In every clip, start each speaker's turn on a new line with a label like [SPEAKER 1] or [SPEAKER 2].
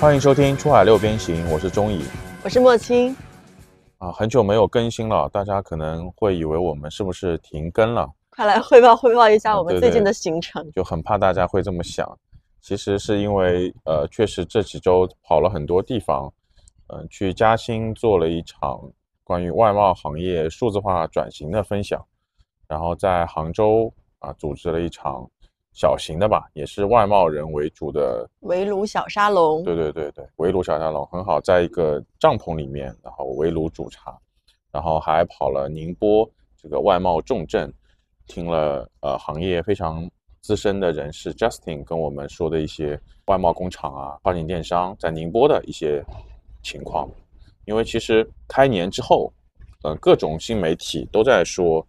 [SPEAKER 1] 欢迎收听《出海六边形》，我是钟怡，
[SPEAKER 2] 我是莫青。
[SPEAKER 1] 啊，很久没有更新了，大家可能会以为我们是不是停更了？
[SPEAKER 2] 快来汇报汇报一下我们最近的行程。
[SPEAKER 1] 就很怕大家会这么想。其实是因为呃，确实这几周跑了很多地方，嗯、去嘉兴做了一场关于外贸行业数字化转型的分享，然后在杭州啊组织了一场小型的吧，也是外贸人为主的
[SPEAKER 2] 围炉小沙龙，
[SPEAKER 1] 对对对对，围炉小沙龙很好，在一个帐篷里面，然后围炉煮茶，然后还跑了宁波这个外贸重镇，听了呃行业非常资深的人士 Justin 跟我们说的一些外贸工厂啊、跨境电商在宁波的一些情况，因为其实开年之后，呃各种新媒体都在说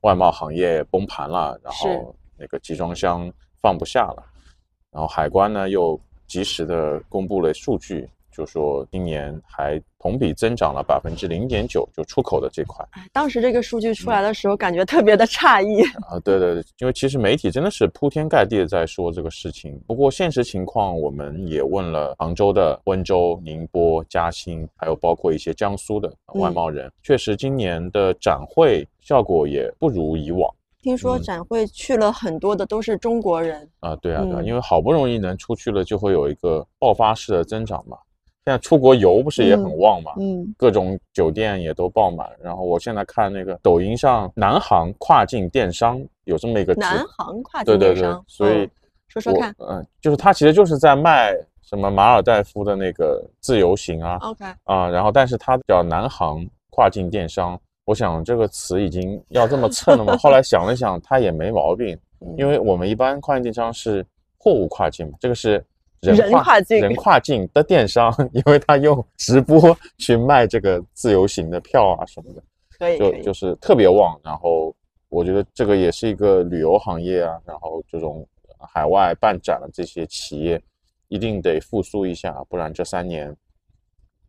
[SPEAKER 1] 外贸行业崩盘了，然后那个集装箱放不下了。然后海关呢又及时的公布了数据，就说今年还同比增长了百分之零点九，就出口的这块
[SPEAKER 2] 哎当时这个数据出来的时候，感觉特别的诧异。
[SPEAKER 1] 啊，对对对，因为其实媒体真的是铺天盖地的在说这个事情。不过现实情况，我们也问了杭州的、温州、宁波、嘉兴，还有包括一些江苏的外贸人，确实今年的展会效果也不如以往。
[SPEAKER 2] 听说
[SPEAKER 1] 嗯
[SPEAKER 2] 展会去了很多的都是中国人，
[SPEAKER 1] 啊，对啊，对啊，
[SPEAKER 2] 嗯
[SPEAKER 1] 因为好不容易能出去了，就会有一个爆发式的增长嘛。现在出国游不是也很
[SPEAKER 2] 嗯
[SPEAKER 1] 旺嘛，
[SPEAKER 2] 嗯，
[SPEAKER 1] 各种酒店也都爆满。然后我现在看那个抖音上，南航跨境电商有这么一个直
[SPEAKER 2] 南航跨
[SPEAKER 1] 对对对
[SPEAKER 2] 境电商，，
[SPEAKER 1] 所以
[SPEAKER 2] 嗯说说看。
[SPEAKER 1] 嗯、就是它其实就是在卖什么马尔代夫的那个自由行啊
[SPEAKER 2] OK，
[SPEAKER 1] 啊，然后但是它叫南航跨境电商。我想这个词已经要这么 蹭了嘛，后来想了想，它也没毛病，
[SPEAKER 2] 嗯
[SPEAKER 1] 因为我们一般跨境电商是货物跨境嘛，这个是人
[SPEAKER 2] 人跨境
[SPEAKER 1] 人跨境的电商，因为他用直播去卖这个自由行的票啊什么的，
[SPEAKER 2] 可以
[SPEAKER 1] 就就，是特别旺。然后我觉得这个也是一个旅游行业啊，然后这种海外办展的这些企业一定得复苏一下，不然这三年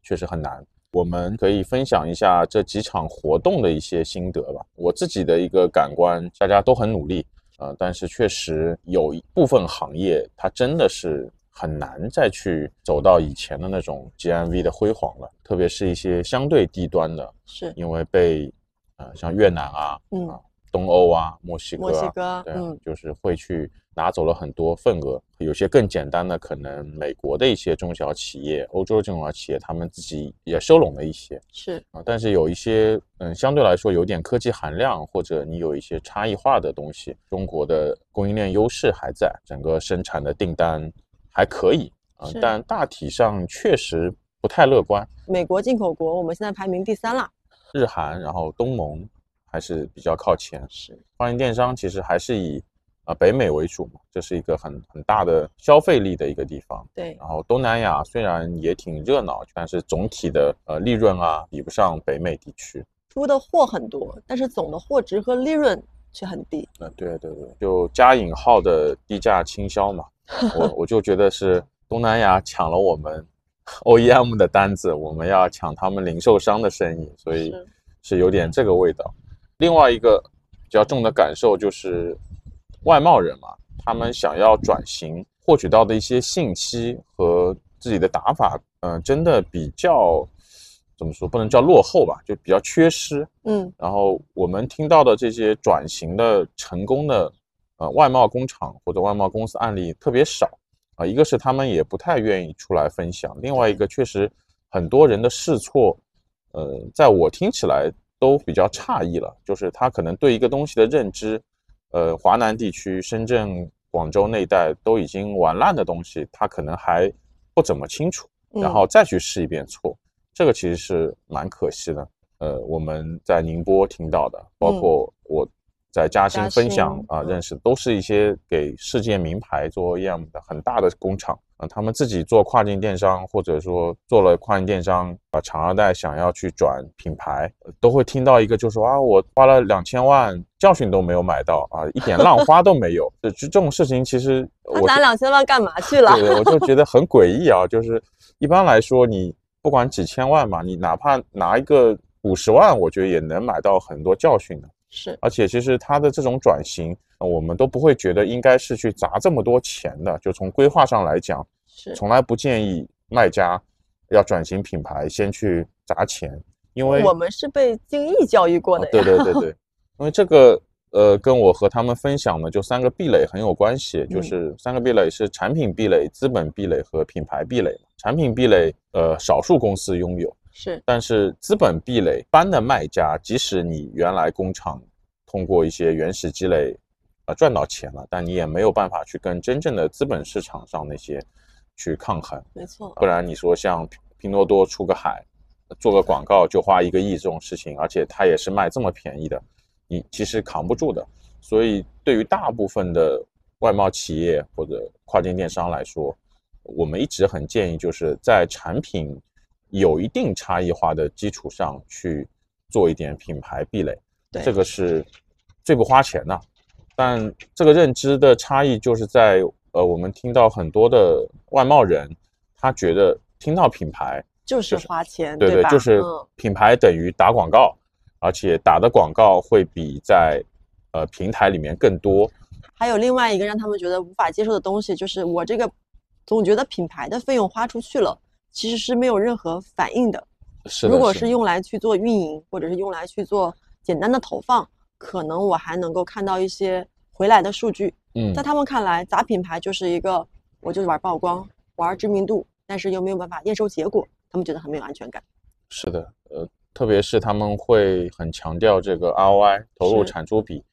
[SPEAKER 1] 确实很难。我们可以分享一下这几场活动的一些心得吧。我自己的一个感官，大家都很努力，呃，但是确实有一部分行业它真的是很难再去走到以前的那种 GMV 的辉煌了，特别是一些相对低端的，
[SPEAKER 2] 是。
[SPEAKER 1] 因为被呃像越南啊、
[SPEAKER 2] 嗯。
[SPEAKER 1] 啊东欧啊、墨西哥、啊、
[SPEAKER 2] 墨西哥
[SPEAKER 1] 对啊，
[SPEAKER 2] 嗯。
[SPEAKER 1] 就是会去拿走了很多份额。有些更简单的，可能美国的一些中小企业、欧洲的中小企业，他们自己也收拢了一些
[SPEAKER 2] 是，
[SPEAKER 1] 啊。但是有一些嗯，相对来说有点科技含量，或者你有一些差异化的东西，中国的供应链优势还在，整个生产的订单还可以啊，但大体上确实不太乐观。
[SPEAKER 2] 美国进口国，我们现在排名第三了。
[SPEAKER 1] 日韩，然后东盟还是比较靠前。
[SPEAKER 2] 是，
[SPEAKER 1] 跨境电商其实还是以啊、呃北美为主嘛，这是一个很很大的消费力的一个地方。
[SPEAKER 2] 对，
[SPEAKER 1] 然后东南亚虽然也挺热闹，但是总体的呃利润啊比不上北美地区。
[SPEAKER 2] 出的货很多，但是总的货值和利润却很低。
[SPEAKER 1] 呃，对对对，就加引号的低价倾销嘛，我我就觉得是东南亚抢了我们 OEM 的单子，我们要抢他们零售商的生意，所以
[SPEAKER 2] 是
[SPEAKER 1] 是有点这个味道。另外一个比较重的感受就是，外贸人嘛，他们想要转型，获取到的一些信息和自己的打法，嗯、真的比较怎么说，不能叫落后吧，就比较缺失。
[SPEAKER 2] 嗯，
[SPEAKER 1] 然后我们听到的这些转型的成功的呃外贸工厂或者外贸公司案例特别少啊、一个是他们也不太愿意出来分享，另外一个确实很多人的试错，呃，在我听起来都比较诧异了，就是他可能对一个东西的认知，呃，华南地区、深圳、广州那一带都已经玩烂的东西，他可能还不怎么清楚。然
[SPEAKER 2] 嗯
[SPEAKER 1] 后再去试一遍错，这个其实是蛮可惜的。呃，我们在宁波听到的，包括我在嘉兴分享啊、认识，都是一些给世界名牌做 OEM 的很大的工厂啊、他们自己做跨境电商，或者说做了跨境电商啊、厂二代想要去转品牌，呃都会听到一个就说啊，我花了两千万，教训都没有买到啊，一点浪花都没有。这这这种事情其实我
[SPEAKER 2] 他拿两千万干嘛去了？
[SPEAKER 1] 对对，我就觉得很诡异啊。就是一般来说，你不管几千万嘛，你哪怕拿一个五十万，我觉得也能买到很多教训的。
[SPEAKER 2] 是，
[SPEAKER 1] 而且其实它的这种转型，呃我们都不会觉得应该是去砸这么多钱的。就从规划上来讲，
[SPEAKER 2] 是，
[SPEAKER 1] 从来不建议卖家要转型品牌先去砸钱，因为
[SPEAKER 2] 我们是被精益教育过的呀。
[SPEAKER 1] 对对对对，因为这个呃，跟我和他们分享的就三个壁垒很有关系，就
[SPEAKER 2] 嗯
[SPEAKER 1] 是三个壁垒是产品壁垒、资本壁垒和品牌壁垒。产品壁垒，呃，少数公司拥有，
[SPEAKER 2] 是
[SPEAKER 1] 但是资本壁垒，一般的卖家，即使你原来工厂通过一些原始积累，呃，赚到钱了，但你也没有办法去跟真正的资本市场上那些去抗衡。
[SPEAKER 2] 没错，
[SPEAKER 1] 不然你说像拼拼多多出个海，做个广告就花一个亿这种事情，而且它也是卖这么便宜的，你其实扛不住的。所以对于大部分的外贸企业或者跨境电商来说，我们一直很建议就是在产品有一定差异化的基础上去做一点品牌壁垒，
[SPEAKER 2] 对
[SPEAKER 1] 这个是最不花钱的。但这个认知的差异就是在呃，我们听到很多的外贸人，他觉得听到品牌，
[SPEAKER 2] 就是花钱，
[SPEAKER 1] 对对，
[SPEAKER 2] 吧？
[SPEAKER 1] 就是
[SPEAKER 2] 嗯，
[SPEAKER 1] 品牌等于打广告，而且打的广告会比在呃平台里面更多。
[SPEAKER 2] 还有另外一个让他们觉得无法接受的东西，就是我这个总觉得品牌的费用花出去了，其实是没有任何反应的。
[SPEAKER 1] 是的，
[SPEAKER 2] 如果
[SPEAKER 1] 是
[SPEAKER 2] 是用来去做运营，或者是用来去做简单的投放，可能我还能够看到一些回来的数据。
[SPEAKER 1] 嗯
[SPEAKER 2] 在他们看来，砸品牌就是一个我就是玩曝光、玩知名度，但是又没有办法验收结果，他们觉得很没有安全感。
[SPEAKER 1] 是的，呃，特别是他们会很强调这个 ROI 投入产出比，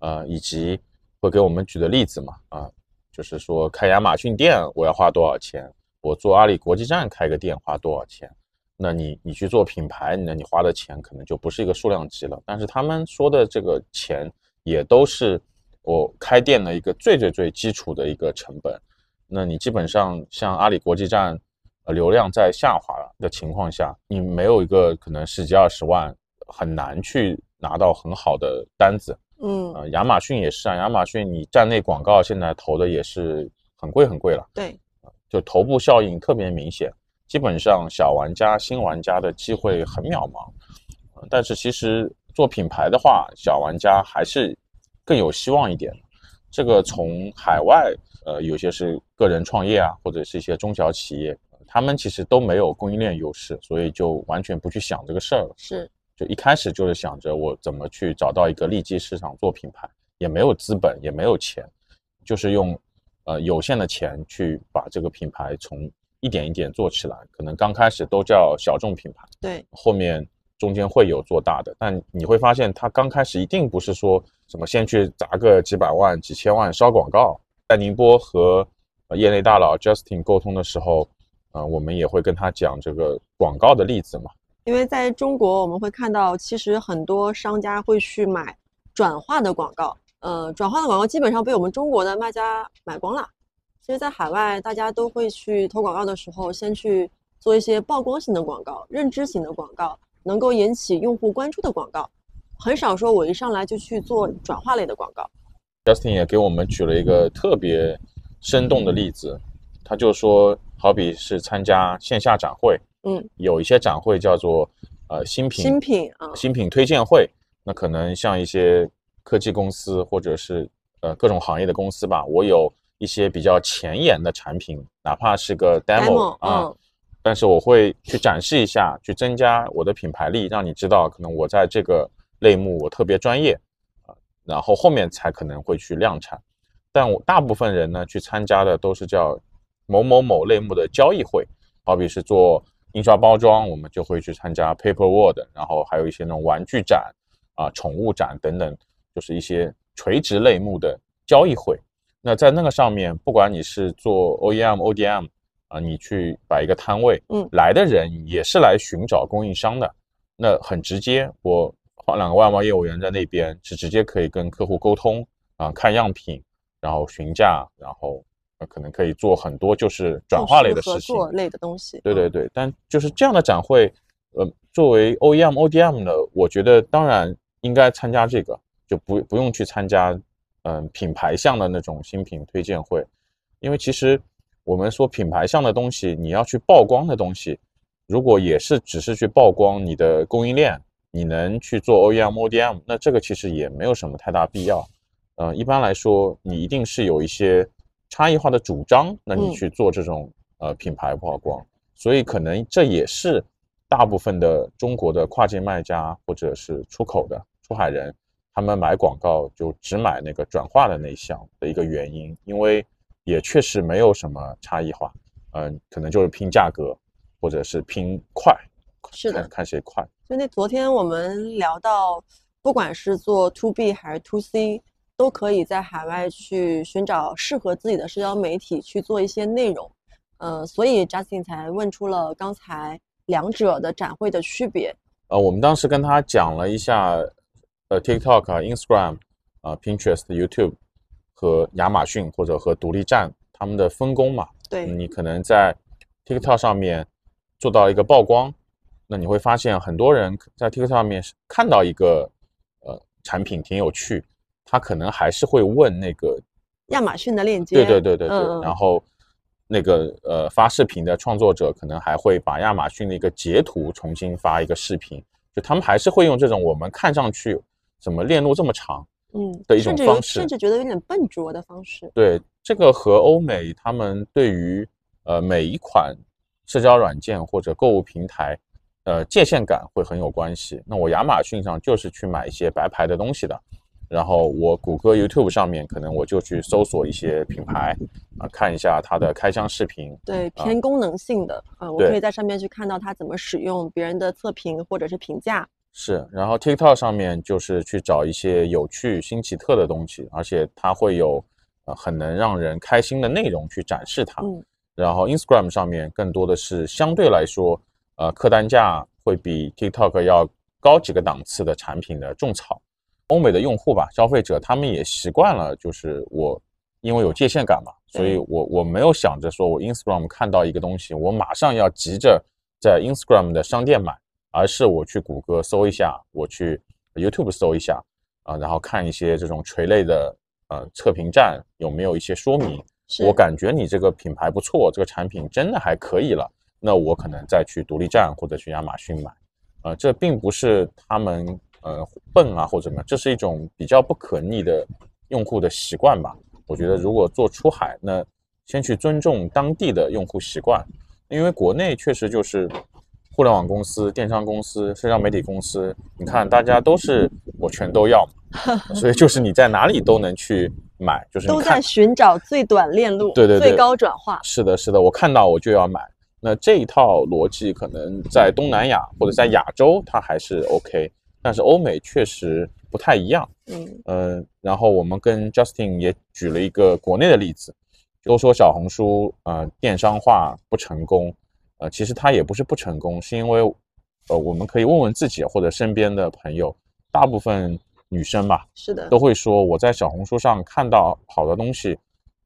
[SPEAKER 1] 呃，以及会给我们举的例子嘛，啊，就是说开亚马逊店我要花多少钱，我做阿里国际站开个店花多少钱，那你你去做品牌，那你花的钱可能就不是一个数量级了。但是他们说的这个钱也都是我开店的一个最最最基础的一个成本。那你基本上像阿里国际站，呃，流量在下滑的情况下，你没有一个可能十几二十万，很难去拿到很好的单子。
[SPEAKER 2] 嗯，
[SPEAKER 1] 呃，亚马逊也是啊，亚马逊你站内广告现在投的也是很贵很贵了，
[SPEAKER 2] 对，
[SPEAKER 1] 就头部效应特别明显，基本上小玩家、新玩家的机会很渺茫。呃但是其实做品牌的话，小玩家还是更有希望一点。这个从海外，呃，有些是个人创业啊，或者是一些中小企业，他们其实都没有供应链优势，所以就完全不去想这个事儿了。
[SPEAKER 2] 是
[SPEAKER 1] 就一开始就是想着我怎么去找到一个利基市场做品牌，也没有资本，也没有钱，就是用呃有限的钱去把这个品牌从一点一点做起来。可能刚开始都叫小众品牌，
[SPEAKER 2] 对，
[SPEAKER 1] 后面中间会有做大的，但你会发现它刚开始一定不是说什么先去砸个几百万、几千万烧广告。在宁波和呃业内大佬 Justin 沟通的时候，呃，我们也会跟他讲这个广告的例子嘛。
[SPEAKER 2] 因为在中国我们会看到，其实很多商家会去买转化的广告，呃，转化的广告基本上被我们中国的卖家买光了。其实，在海外，大家都会去投广告的时候，先去做一些曝光型的广告、认知型的广告，能够引起用户关注的广告，很少说我一上来就去做转化类的广告。
[SPEAKER 1] Justin 也给我们举了一个特别生动的例子，他就说，好比是参加线下展会，
[SPEAKER 2] 嗯，
[SPEAKER 1] 有一些展会叫做呃新品
[SPEAKER 2] 新品啊，
[SPEAKER 1] 新品推荐会，那可能像一些科技公司或者是呃各种行业的公司吧，我有一些比较前沿的产品，哪怕是个 demo, 啊，
[SPEAKER 2] 嗯
[SPEAKER 1] 但是我会去展示一下，去增加我的品牌力，让你知道可能我在这个类目我特别专业啊，然后后面才可能会去量产。但我大部分人呢去参加的都是叫某某某类目的交易会，好比是做印刷包装，我们就会去参加 Paper World，然后还有一些那种玩具展啊、宠物展等等，就是一些垂直类目的交易会。那在那个上面，不管你是做 E OEM、ODM 啊，你去摆一个摊位，
[SPEAKER 2] 嗯
[SPEAKER 1] 来的人也是来寻找供应商的，那很直接，我放两个外贸业务员在那边是直接可以跟客户沟通啊、看样品，然后询价，然后呃可能可以做很多就是转化类的事情。
[SPEAKER 2] 合作类的东西。嗯
[SPEAKER 1] 对对对，但就是这样的展会，呃，作为 OEM、ODM 的，我觉得当然应该参加这个，就不不用去参加嗯、品牌项的那种新品推荐会，因为其实我们说品牌项的东西，你要去曝光的东西，如果也是只是去曝光你的供应链，你能去做 OEM、ODM，那这个其实也没有什么太大必要。呃，一般来说，你一定是有一些差异化的主张，那你
[SPEAKER 2] 嗯
[SPEAKER 1] 去做这种呃品牌曝光。所以可能这也是大部分的中国的跨境卖家或者是出口的出海人，他们买广告就只买那个转化的那一项的一个原因，因为也确实没有什么差异化，嗯，可能就是拼价格或者是拼快，
[SPEAKER 2] 是的
[SPEAKER 1] 看看谁快。
[SPEAKER 2] 就那昨天我们聊到，不管是做 to B 还是 to C，都可以在海外去寻找适合自己的社交媒体去做一些内容。呃，所以 Justin 才问出了刚才两者的展会的区别。
[SPEAKER 1] 呃，我们当时跟他讲了一下，呃，TikTok 啊、Instagram 啊、Pinterest、YouTube 和亚马逊或者和独立站他们的分工嘛。
[SPEAKER 2] 对，
[SPEAKER 1] 你可能在 TikTok 上面做到一个曝光，那你会发现很多人在 TikTok 上面看到一个呃产品挺有趣，他可能还是会问那个
[SPEAKER 2] 亚马逊的链接。
[SPEAKER 1] 对对对对对，然后。那个呃，发视频的创作者可能还会把亚马逊的一个截图重新发一个视频，就他们还是会用这种我们看上去怎么链路这么长，
[SPEAKER 2] 嗯
[SPEAKER 1] 的一种方式
[SPEAKER 2] 甚至觉得有点笨拙的方式。
[SPEAKER 1] 对这个和欧美他们对于呃每一款社交软件或者购物平台呃界限感会很有关系。那我亚马逊上就是去买一些白牌的东西的，然后我谷歌、YouTube 上面可能我就去搜索一些品牌啊、看一下它的开箱视频，
[SPEAKER 2] 对，偏功能性的，呃，我可以在上面去看到它怎么使用别人的测评或者是评价。
[SPEAKER 1] 是，然后 TikTok 上面就是去找一些有趣、新奇特的东西，而且它会有呃很能让人开心的内容去展示它。
[SPEAKER 2] 嗯，
[SPEAKER 1] 然后 Instagram 上面更多的是相对来说，呃，客单价会比 TikTok 要高几个档次的产品的种草。欧美的用户吧，消费者他们也习惯了，就是我因为有界限感嘛，所以我我没有想着说我 Instagram 看到一个东西，我马上要急着在 Instagram 的商店买，而是我去谷歌搜一下，我去 YouTube 搜一下啊、然后看一些这种垂类的呃测评站有没有一些说明，我感觉你这个品牌不错，这个产品真的还可以了，那我可能再去独立站或者去亚马逊买。呃，这并不是他们呃笨啊或者怎么样，这是一种比较不可逆的用户的习惯吧。我觉得如果做出海，那先去尊重当地的用户习惯，因为国内确实就是互联网公司、电商公司、社交媒体公司，你看大家都是我全都要嘛，所以就是你在哪里都能去买，就是
[SPEAKER 2] 都在寻找最短链路，
[SPEAKER 1] 对对对
[SPEAKER 2] 最高转化。
[SPEAKER 1] 是的，是的，我看到我就要买。那这一套逻辑可能在东南亚或者在亚洲它还是 OK，但是欧美确实不太一样。
[SPEAKER 2] 嗯，
[SPEAKER 1] 嗯，然后我们跟 Justin 也举了一个国内的例子，都说小红书呃电商化不成功，呃其实它也不是不成功，是因为呃我们可以问问自己或者身边的朋友，大部分女生吧
[SPEAKER 2] 是的，
[SPEAKER 1] 都会说我在小红书上看到好的东西，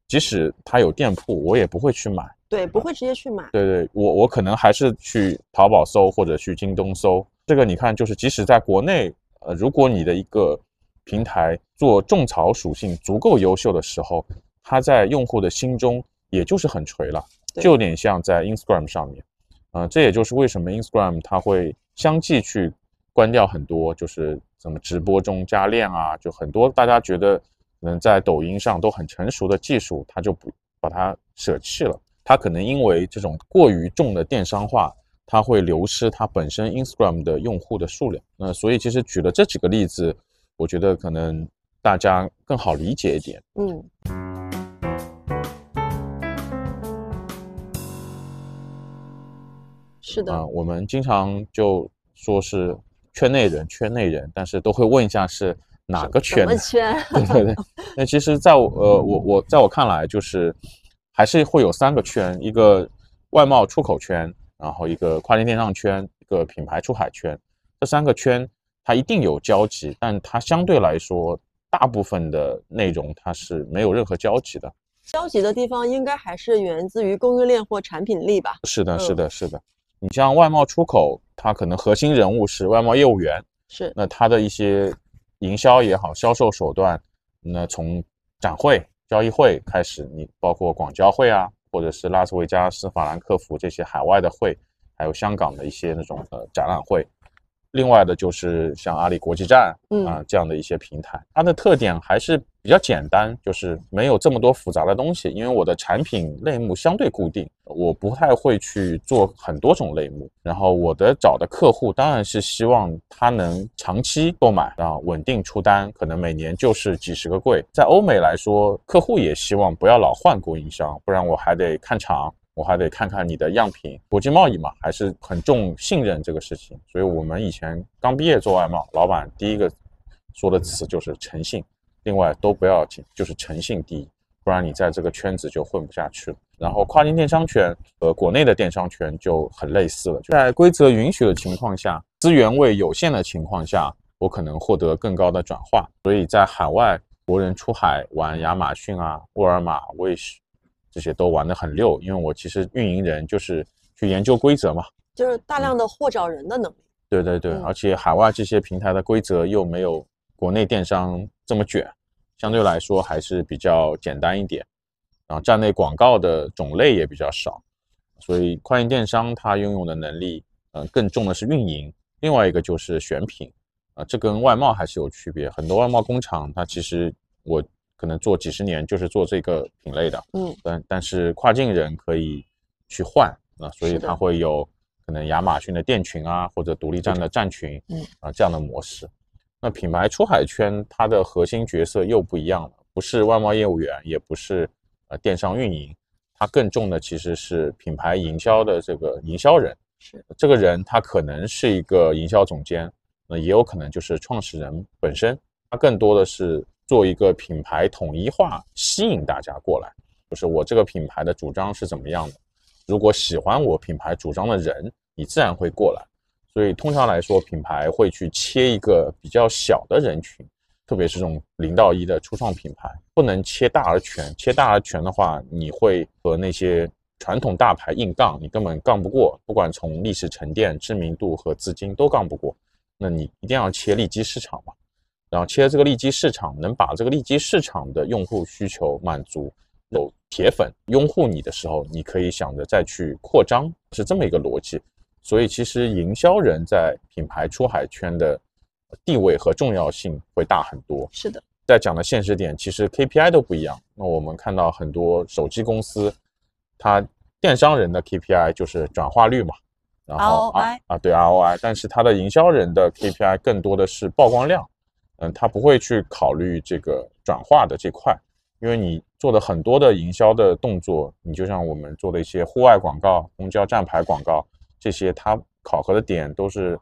[SPEAKER 1] 即使它有店铺，我也不会去买。
[SPEAKER 2] 对，不会直接去买。
[SPEAKER 1] 对对，我我可能还是去淘宝搜或者去京东搜。这个你看，就是即使在国内，呃，如果你的一个平台做种草属性足够优秀的时候，它在用户的心中也就是很垂了，
[SPEAKER 2] 对
[SPEAKER 1] 就有点像在 Instagram 上面。呃，这也就是为什么 Instagram 它会相继去关掉很多，就是什么直播中加链啊，就很多大家觉得可能在抖音上都很成熟的技术，它就不把它舍弃了。它可能因为这种过于重的电商化，它会流失它本身 Instagram 的用户的数量。那所以其实举了这几个例子，我觉得可能大家更好理解一点。
[SPEAKER 2] 嗯，是的，
[SPEAKER 1] 啊、我们经常就说是圈内人，圈内人，但是都会问一下是哪个
[SPEAKER 2] 什
[SPEAKER 1] 圈
[SPEAKER 2] 么圈？
[SPEAKER 1] 对对对，那其实在我呃我我在我看来，就是还是会有三个圈，一个外贸出口圈，然后一个跨境电商圈，一个品牌出海圈。这三个圈它一定有交集，但它相对来说，大部分的内容它是没有任何交集的。
[SPEAKER 2] 交集的地方应该还是源自于供应链或产品力吧？
[SPEAKER 1] 是的，是
[SPEAKER 2] 嗯
[SPEAKER 1] 的，是的。你像外贸出口，它可能核心人物是外贸业务员，
[SPEAKER 2] 是，
[SPEAKER 1] 那它的一些营销也好，销售手段，那从展会、交易会开始，你包括广交会啊，或者是拉斯维加斯、法兰克福这些海外的会，还有香港的一些那种呃展览会，另外的就是像阿里国际站
[SPEAKER 2] 嗯
[SPEAKER 1] 啊这样的一些平台，它的特点还是比较简单，就是没有这么多复杂的东西。因为我的产品类目相对固定，我不太会去做很多种类目。然后我的找的客户当然是希望他能长期购买啊，稳定出单，可能每年就是几十个柜。在欧美来说，客户也希望不要老换供应商，不然我还得看厂。我还得看看你的样品，国际贸易嘛，还是很重信任这个事情。所以我们以前刚毕业做外贸，老板第一个说的词就是诚信，另外都不要紧，就是诚信第一，不然你在这个圈子就混不下去了。然后跨境电商圈和国内的电商圈就很类似了，在规则允许的情况下，资源位有限的情况下，我可能获得更高的转化。所以在海外，国人出海玩亚马逊啊、沃尔玛、Wish。这些都玩得很溜，因为我其实运营人就是去研究规则嘛，
[SPEAKER 2] 就是大量的货找人的能力。
[SPEAKER 1] 对对对，
[SPEAKER 2] 嗯
[SPEAKER 1] 而且海外这些平台的规则又没有国内电商这么卷，相对来说还是比较简单一点。然后站内广告的种类也比较少，所以跨境电商它拥有的能力，嗯、更重的是运营，另外一个就是选品，啊、这跟外贸还是有区别。很多外贸工厂它其实我可能做几十年就是做这个品类的，
[SPEAKER 2] 嗯，
[SPEAKER 1] 但但是跨境人可以去换啊，所以
[SPEAKER 2] 是的
[SPEAKER 1] 它会有可能亚马逊的店群啊，或者独立站的站群，
[SPEAKER 2] 嗯
[SPEAKER 1] 啊这样的模式。那品牌出海圈它的核心角色又不一样了，不是外贸业务员，也不是呃电商运营，它更重的其实是品牌营销的这个营销人。
[SPEAKER 2] 是
[SPEAKER 1] 这个人他可能是一个营销总监，那也有可能就是创始人本身，他更多的是做一个品牌统一化，吸引大家过来。就是我这个品牌的主张是怎么样的，如果喜欢我品牌主张的人，你自然会过来。所以通常来说，品牌会去切一个比较小的人群，特别是这种零到一的初创品牌，不能切大而全。切大而全的话，你会和那些传统大牌硬杠，你根本杠不过，不管从历史沉淀、知名度和资金都杠不过。那你一定要切利基市场嘛，然后切这个利基市场，能把这个利基市场的用户需求满足，有铁粉拥护你的时候，你可以想着再去扩张，是这么一个逻辑。所以其实营销人在品牌出海圈的地位和重要性会大很多。
[SPEAKER 2] 是的，
[SPEAKER 1] 再讲的现实点，其实 KPI 都不一样。那我们看到很多手机公司，它电商人的 KPI 就是转化率嘛，然后啊
[SPEAKER 2] ROI
[SPEAKER 1] 啊对 ROI，但是它的营销人的 KPI 更多的是曝光量，嗯，他不会去考虑这个转化的这块，因为你做的很多的营销的动作，你就像我们做的一些户外广告、公交站牌广告这些，它考核的点都是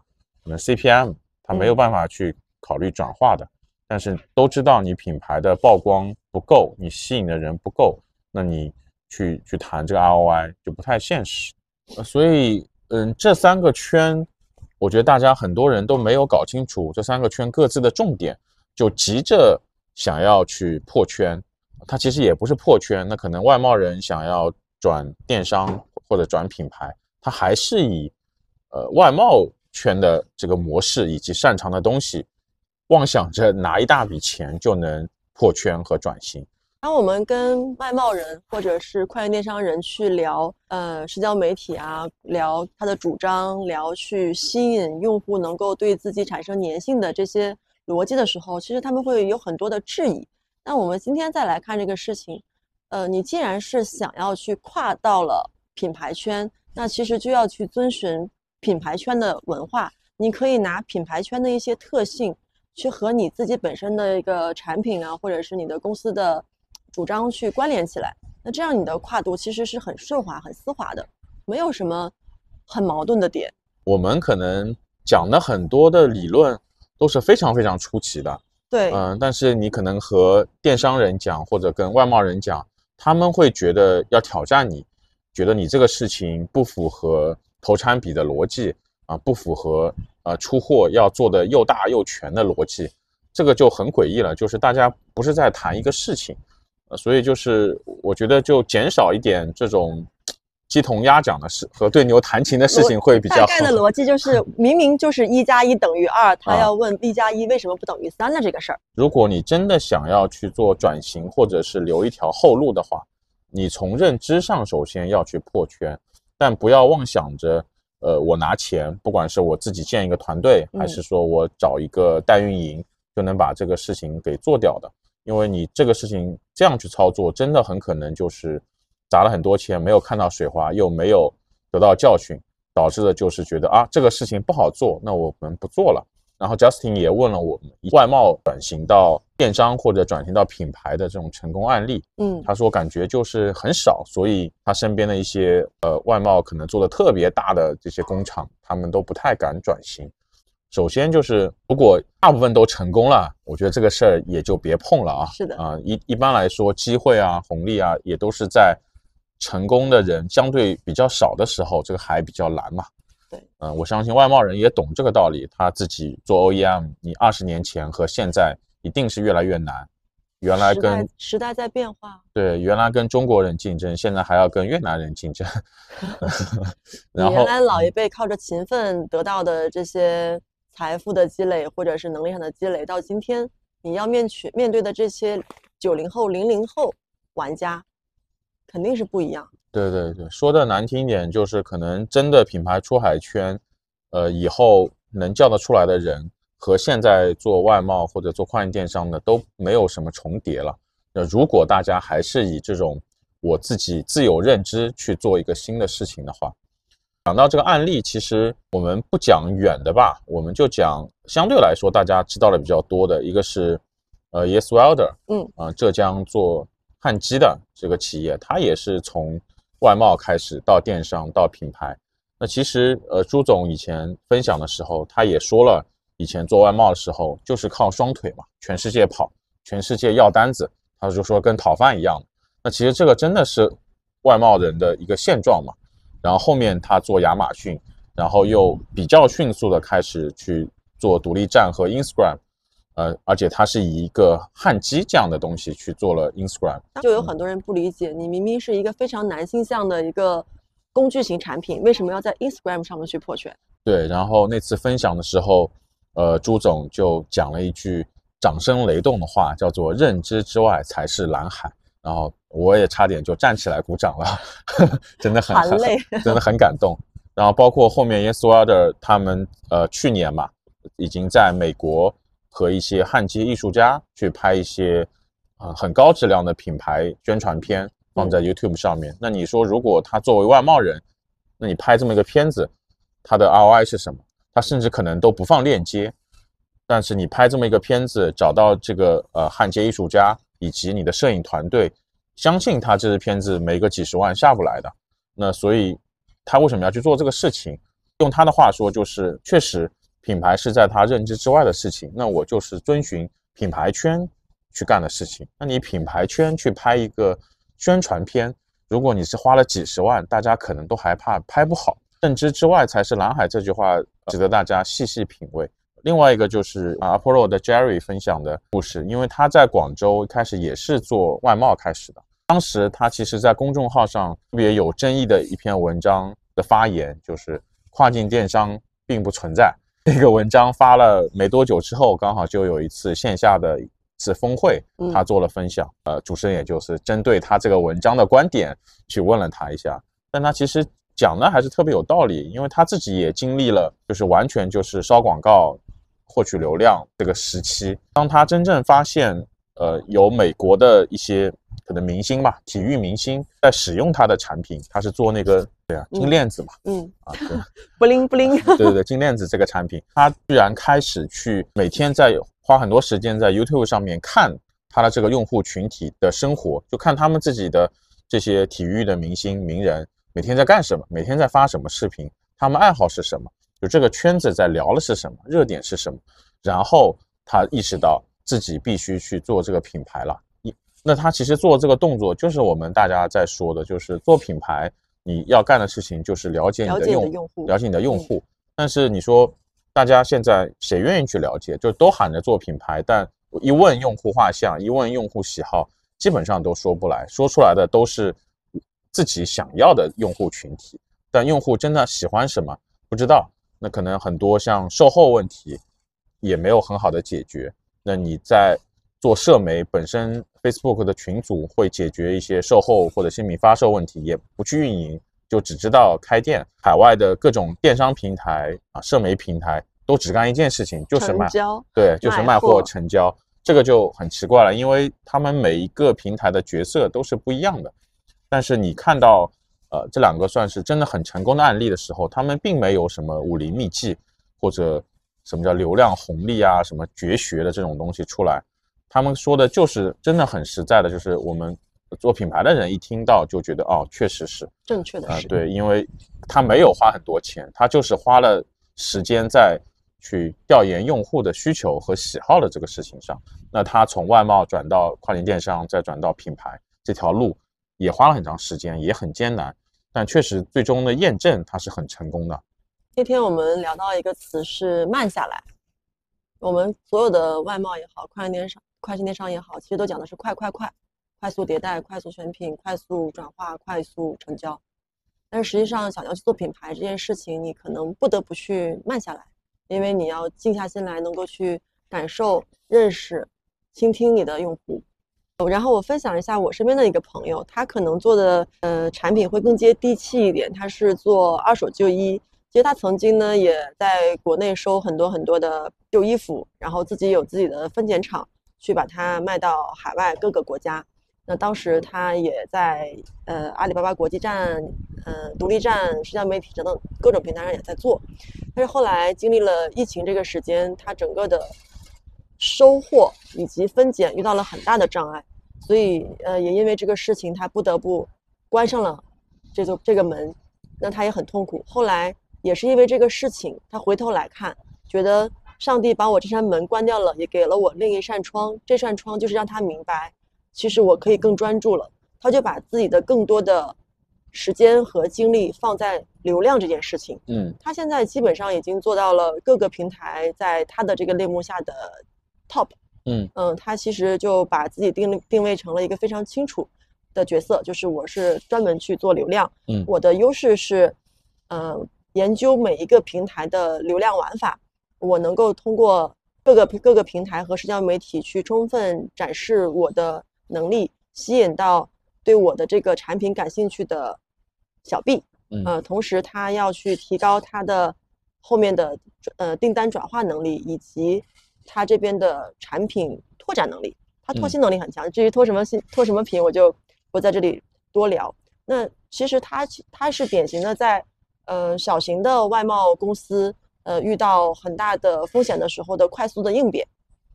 [SPEAKER 1] 可能 CPM，它没有
[SPEAKER 2] 嗯
[SPEAKER 1] 办法去考虑转化的。但是都知道你品牌的曝光不够，你吸引的人不够，那你去去谈这个 ROI 就不太现实。呃所以，嗯，这三个圈，我觉得大家很多人都没有搞清楚这三个圈各自的重点，就急着想要去破圈。它其实也不是破圈，那可能外贸人想要转电商或者转品牌，他还是以呃外贸圈的这个模式以及擅长的东西，妄想着拿一大笔钱就能破圈和转型。
[SPEAKER 2] 当我们跟外贸人或者是跨境电商人去聊，呃，社交媒体啊，聊他的主张，聊去吸引用户能够对自己产生粘性的这些逻辑的时候，其实他们会有很多的质疑。那我们今天再来看这个事情，呃，你既然是想要去跨到了品牌圈，那其实就要去遵循品牌圈的文化。你可以拿品牌圈的一些特性，去和你自己本身的一个产品啊，或者是你的公司的主张去关联起来。那这样你的跨度其实是很顺滑、很丝滑的，没有什么很矛盾的点。
[SPEAKER 1] 我们可能讲的很多的理论都是非常非常出奇的，
[SPEAKER 2] 对，
[SPEAKER 1] 嗯、但是你可能和电商人讲或者跟外贸人讲，他们会觉得要挑战你，觉得你这个事情不符合投产比的逻辑啊，不符合呃出货要做的又大又全的逻辑，这个就很诡异了。就是大家不是在谈一个事情，呃，所以就是我觉得就减少一点这种鸡同鸭讲的事和对牛弹琴的事情会比较好。
[SPEAKER 2] 大概的逻辑就是，明明就是一加一等于二，他
[SPEAKER 1] 啊
[SPEAKER 2] 要问一加一为什么不等于三的这个事儿。
[SPEAKER 1] 如果你真的想要去做转型，或者是留一条后路的话，你从认知上首先要去破圈，但不要妄想着，呃，我拿钱，不管是我自己建一个团队，还是说我找一个代运营，就能把这个事情给做掉的。因为你这个事情这样去操作，真的很可能就是砸了很多钱，没有看到水花，又没有得到教训，导致的就是觉得啊，这个事情不好做，那我们不做了。然后 Justin 也问了我们外贸转型到电商或者转型到品牌的这种成功案例，
[SPEAKER 2] 嗯，
[SPEAKER 1] 他说感觉就是很少，所以他身边的一些呃外贸可能做的特别大的这些工厂，他们都不太敢转型。首先就是如果大部分都成功了，我觉得这个事儿也就别碰了啊。
[SPEAKER 2] 是的
[SPEAKER 1] 啊，一一般来说机会啊红利啊也都是在成功的人相对比较少的时候，这个海比较蓝嘛。
[SPEAKER 2] 对，
[SPEAKER 1] 嗯，我相信外贸人也懂这个道理。他自己做 OEM，你二十年前和现在一定是越来越难。原来跟
[SPEAKER 2] 时代在变化，
[SPEAKER 1] 对，原来跟中国人竞争，现在还要跟越南人竞争。然后
[SPEAKER 2] 原来老一辈靠着勤奋得到的这些财富的积累，或者是能力上的积累，到今天你要面去面对的这些九零后、零零后玩家，肯定是不一样。
[SPEAKER 1] 对对对，说的难听一点，就是可能真的品牌出海圈，呃，以后能叫得出来的人，和现在做外贸或者做跨境电商的都没有什么重叠了。那如果大家还是以这种我自己自有认知去做一个新的事情的话，讲到这个案例，其实我们不讲远的吧，我们就讲相对来说大家知道的比较多的，一个是呃 Yes Welder，
[SPEAKER 2] 嗯
[SPEAKER 1] 啊，浙江做焊机的这个企业，它也是从外贸开始到电商到品牌，那其实呃朱总以前分享的时候，他也说了，以前做外贸的时候就是靠双腿嘛，全世界跑，全世界要单子，他就说跟讨饭一样。那其实这个真的是外贸人的一个现状嘛。然后后面他做亚马逊，然后又比较迅速的开始去做独立站和 Instagram。呃，而且他是以一个焊机这样的东西去做了 Instagram，
[SPEAKER 2] 就有很多人不理解，你明明是一个非常男性向的一个工具型产品，为什么要在 Instagram 上面去破圈？
[SPEAKER 1] 对，然后那次分享的时候，呃，朱总就讲了一句掌声雷动的话，叫做“认知之外才是蓝海”，然后我也差点就站起来鼓掌了，真的很
[SPEAKER 2] 很累，
[SPEAKER 1] 真的很感动。然后包括后面 Yes Wilder 他们，呃，去年嘛，已经在美国。和一些焊接艺术家去拍一些啊很高质量的品牌宣传片，放在 YouTube 上面。那你说，如果他作为外贸人，那你拍这么一个片子，他的 ROI 是什么？他甚至可能都不放链接。但是你拍这么一个片子，找到这个呃焊接艺术家以及你的摄影团队，相信他这支片子没个几十万下不来的。那所以他为什么要去做这个事情？用他的话说，就是确实。品牌是在他认知之外的事情，那我就是遵循品牌圈去干的事情。那你品牌圈去拍一个宣传片，如果你是花了几十万，大家可能都害怕拍不好。认知之外才是蓝海，这句话值得大家细细品味。另外一个就是啊，Apollo 的 Jerry 分享的故事，因为他在广州一开始也是做外贸开始的，当时他其实在公众号上特别有争议的一篇文章的发言，就是跨境电商并不存在。那个文章发了没多久之后，刚好就有一次线下的一次峰会，他做了分享。呃，主持人也就是针对他这个文章的观点去问了他一下，但他其实讲的还是特别有道理，因为他自己也经历了，就是完全就是烧广告获取流量这个时期。当他真正发现，呃，有美国的一些可能明星吧，体育明星在使用他的产品，他是做那个。对啊，金链子嘛，
[SPEAKER 2] 嗯
[SPEAKER 1] 啊，对，
[SPEAKER 2] 不灵不灵，
[SPEAKER 1] 对对对，金链子这个产品，他居然开始去每天在花很多时间在 YouTube 上面看他的这个用户群体的生活，就看他们自己的这些体育的明星名人每天在干什么，每天在发什么视频，他们爱好是什么，就这个圈子在聊的是什么，热点是什么，然后他意识到自己必须去做这个品牌了。一，那他其实做这个动作就是我们大家在说的，就是做品牌。你要干的事情就是了解你的用户，了解你的用户。但是你说，大家现在谁愿意去了解？就都喊着做品牌，但一问用户画像，一问用户喜好，基本上都说不来，说出来的都是自己想要的用户群体。但用户真的喜欢什么，不知道。那可能很多像售后问题也没有很好的解决。那你在做社媒本身。Facebook 的群组会解决一些售后或者新品发售问题，也不去运营，就只知道开店，海外的各种电商平台啊、社媒平台都只干一件事情，就是卖，对，就是卖货成交。这个就很奇怪了，因为他们每一个平台的角色都是不一样的。但是你看到，呃，这两个算是真的很成功的案例的时候，他们并没有什么武林秘籍或者什么叫流量红利啊、什么绝学的这种东西出来。他们说的就是真的很实在的，就是我们做品牌的人一听到就觉得哦，确实是
[SPEAKER 2] 正确的。啊，
[SPEAKER 1] 对，因为他没有花很多钱，他就是花了时间在。去调研用户的需求和喜好的这个事情上，那他从外贸转到跨境电商，再转到品牌这条路，也花了很长时间，也很艰难，但确实最终的验证它是很成功的。
[SPEAKER 2] 那天我们聊到一个词是慢下来，我们所有的外贸也好，跨境电商、跨境电商也好，其实都讲的是快快快，快速迭代、快速选品、快速转化、快速成交，但实际上想要去做品牌这件事情，你可能不得不去慢下来。因为你要静下心来，能够去感受、认识、倾听你的用户。然后我分享一下我身边的一个朋友，他可能做的呃产品会更接地气一点。他是做二手旧衣，其实他曾经呢也在国内收很多很多的旧衣服，然后自己有自己的分拣厂，去把它卖到海外各个国家。那当时他也在呃阿里巴巴国际站、呃独立站、社交媒体等等各种平台上也在做，但是后来经历了疫情这个时间，他整个的收获以及分拣遇到了很大的障碍，所以呃也因为这个事情，他不得不关上了这座这个门，那他也很痛苦。后来也是因为这个事情，他回头来看，觉得上帝把我这扇门关掉了，也给了我另一扇窗，这扇窗就是让他明白。其实我可以更专注了，他就把自己的更多的时间和精力放在流量这件事情。
[SPEAKER 1] 嗯，
[SPEAKER 2] 他现在基本上已经做到了各个平台在他的这个类目下的 top。
[SPEAKER 1] 嗯
[SPEAKER 2] 嗯，他其实就把自己定定位成了一个非常清楚的角色，就是我是专门去做流量。
[SPEAKER 1] 嗯，
[SPEAKER 2] 我的优势是，嗯，研究每一个平台的流量玩法，我能够通过各个各个平台和社交媒体去充分展示我的。能力吸引到对我的这个产品感兴趣的小 B，呃，同时他要去提高他的后面的呃订单转化能力，以及他这边的产品拓展能力。他拓新能力很强，至于拓什么新、拓什么品，我就不在这里多聊。那其实他他是典型的在呃小型的外贸公司呃遇到很大的风险的时候的快速的应变。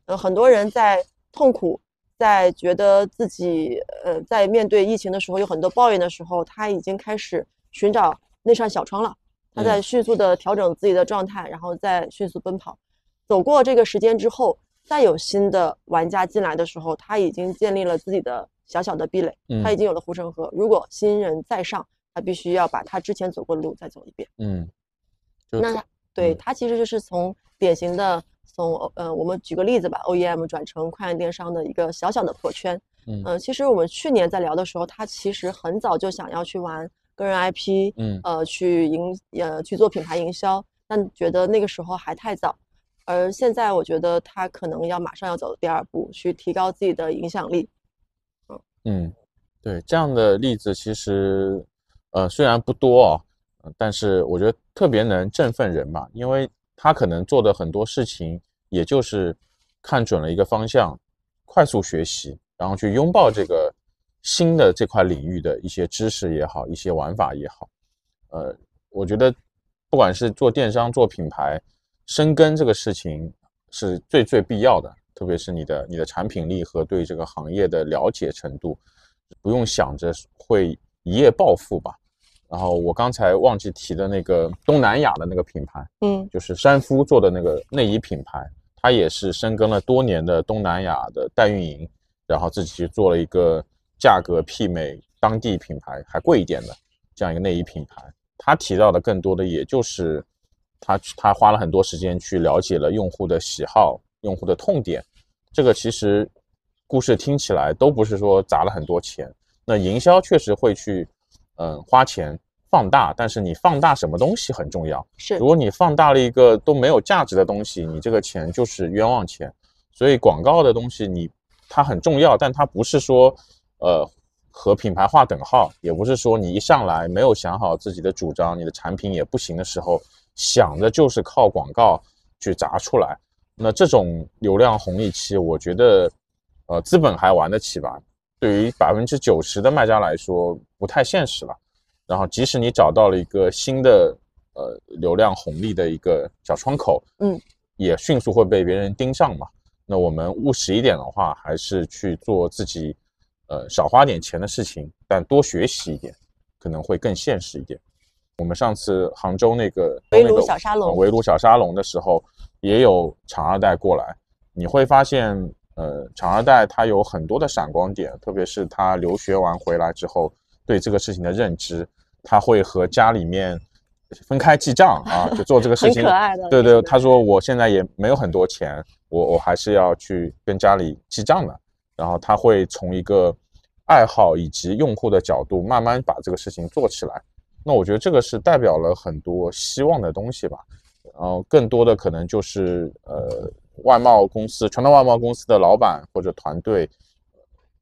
[SPEAKER 2] 呃，很多人在痛苦。在觉得自己呃在面对疫情的时候有很多抱怨的时候，他已经开始寻找那扇小窗了。他在迅速的调整自己的状态，然后再迅速奔跑。走过这个时间之后，再有新的玩家进来的时候，他已经建立了自己的小小的壁垒，他已经有了护城河。如果新人再上，他必须要把他之前走过的路再走一遍。
[SPEAKER 1] 嗯，
[SPEAKER 2] 那对他其实就是从典型的。从呃，我们举个例子吧，OEM 转成跨境电商的一个小小的破圈。
[SPEAKER 1] 嗯，
[SPEAKER 2] 其实我们去年在聊的时候，他其实很早就想要去玩个人 IP，
[SPEAKER 1] 嗯，
[SPEAKER 2] 呃，去营呃去做品牌营销，但觉得那个时候还太早。而现在我觉得他可能要马上要走第二步，去提高自己的影响力。
[SPEAKER 1] 嗯嗯，对，这样的例子其实呃虽然不多啊，但是我觉得特别能振奋人嘛，因为。他可能做的很多事情，也就是看准了一个方向，快速学习，然后去拥抱这个新的这块领域的一些知识也好，一些玩法也好。呃，我觉得不管是做电商、做品牌，深耕这个事情是最最必要的，特别是你的你的产品力和对这个行业的了解程度，不用想着会一夜暴富吧。然后我刚才忘记提的那个东南亚的那个品牌，
[SPEAKER 2] 嗯，
[SPEAKER 1] 就是山夫做的那个内衣品牌，它也是深耕了多年的东南亚的代运营，然后自己去做了一个价格媲美当地品牌还贵一点的这样一个内衣品牌。他提到的更多的也就是他他花了很多时间去了解了用户的喜好、用户的痛点。这个其实故事听起来都不是说砸了很多钱，那营销确实会去。嗯，花钱放大，但是你放大什么东西很重要。
[SPEAKER 2] 是，
[SPEAKER 1] 如果你放大了一个都没有价值的东西，你这个钱就是冤枉钱。所以广告的东西，你它很重要，但它不是说，呃，和品牌划等号，也不是说你一上来没有想好自己的主张，你的产品也不行的时候，想着就是靠广告去砸出来。那这种流量红利期，我觉得，呃，资本还玩得起吧？对于百分之九十的卖家来说，不太现实了。然后，即使你找到了一个新的呃流量红利的一个小窗口，
[SPEAKER 2] 嗯，
[SPEAKER 1] 也迅速会被别人盯上嘛。那我们务实一点的话，还是去做自己呃少花点钱的事情，但多学习一点，可能会更现实一点。我们上次杭州那个
[SPEAKER 2] 围炉小沙龙，
[SPEAKER 1] 围炉小沙龙的时候。也有厂二代过来，你会发现，呃，厂二代他有很多的闪光点，特别是他留学完回来之后，对这个事情的认知，他会和家里面分开记账啊，就做这个事情。
[SPEAKER 2] 很可爱的。
[SPEAKER 1] 对对，他说我现在也没有很多钱，我我还是要去跟家里记账的。然后他会从一个爱好以及用户的角度，慢慢把这个事情做起来。那我觉得这个是代表了很多希望的东西吧。然后更多的可能就是呃，外贸公司、传统外贸公司的老板或者团队，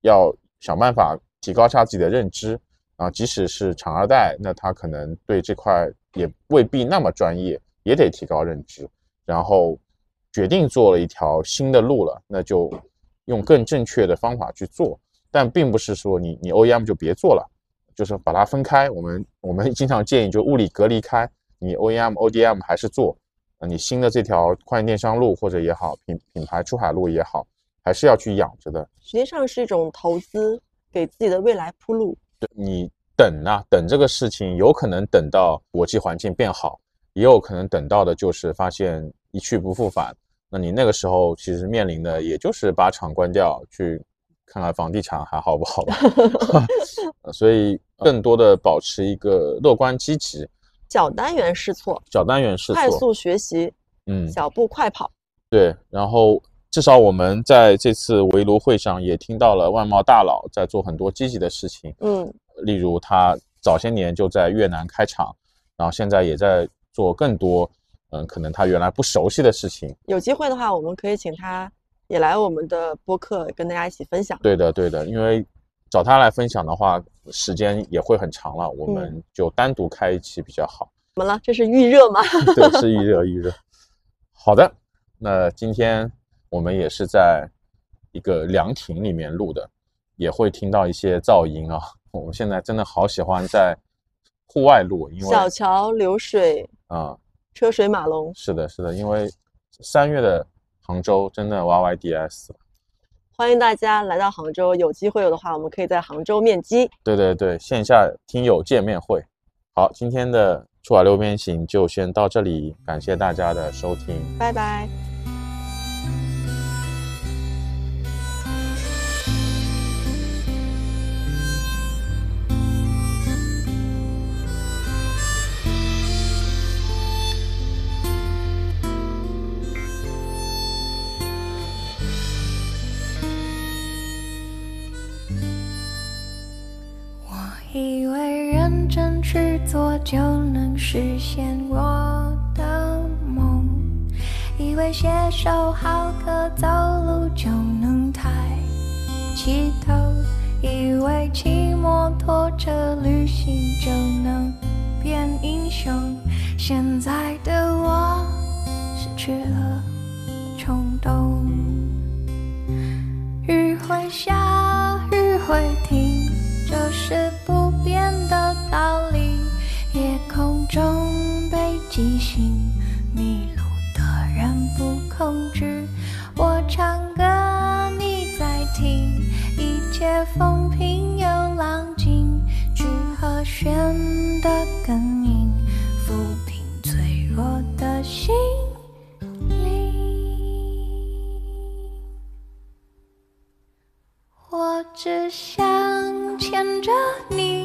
[SPEAKER 1] 要想办法提高一下自己的认知。啊，即使是厂二代，那他可能对这块也未必那么专业，也得提高认知。然后决定做了一条新的路了，那就用更正确的方法去做。但并不是说你你 OEM 就别做了，就是把它分开。我们我们经常建议就物理隔离开。你 OEM、ODM 还是做，呃，你新的这条跨境电商路或者也好，品品牌出海路也好，还是要去养着的。
[SPEAKER 2] 实际上是一种投资，给自己的未来铺路。
[SPEAKER 1] 对，你等啊，等这个事情，有可能等到国际环境变好，也有可能等到的就是发现一去不复返。那你那个时候其实面临的也就是把厂关掉，去看看房地产还好不好吧。所以更多的保持一个乐观积极。
[SPEAKER 2] 小单元试错，
[SPEAKER 1] 小单元试错，
[SPEAKER 2] 快速学习，
[SPEAKER 1] 嗯，
[SPEAKER 2] 小步快跑。
[SPEAKER 1] 对，然后至少我们在这次围炉会上也听到了外贸大佬在做很多积极的事情，
[SPEAKER 2] 嗯，
[SPEAKER 1] 例如他早些年就在越南开厂，然后现在也在做更多，嗯，可能他原来不熟悉的事情。
[SPEAKER 2] 有机会的话，我们可以请他也来我们的播客跟大家一起分享。
[SPEAKER 1] 对的，对的，因为。找他来分享的话，时间也会很长了，我们就单独开一期比较好。
[SPEAKER 2] 怎么了？这是预热吗？
[SPEAKER 1] 对，是预热，预热。好的，那今天我们也是在一个凉亭里面录的，也会听到一些噪音啊。我们现在真的好喜欢在户外录，因为
[SPEAKER 2] 小桥流水
[SPEAKER 1] 啊，
[SPEAKER 2] 车水马龙。
[SPEAKER 1] 是的，是的，因为三月的杭州真的 YYDS。
[SPEAKER 2] 欢迎大家来到杭州，有机会有的话，我们可以在杭州面基。
[SPEAKER 1] 对对对，线下听友见面会。好，今天的出海六边形就先到这里，感谢大家的收听，
[SPEAKER 2] 拜拜。认真去做就能实现我的梦，以为写首好歌走路就能抬起头，以为骑摩托车旅行就能变英雄。现在的我失去了冲动，雨会下，想牵着你。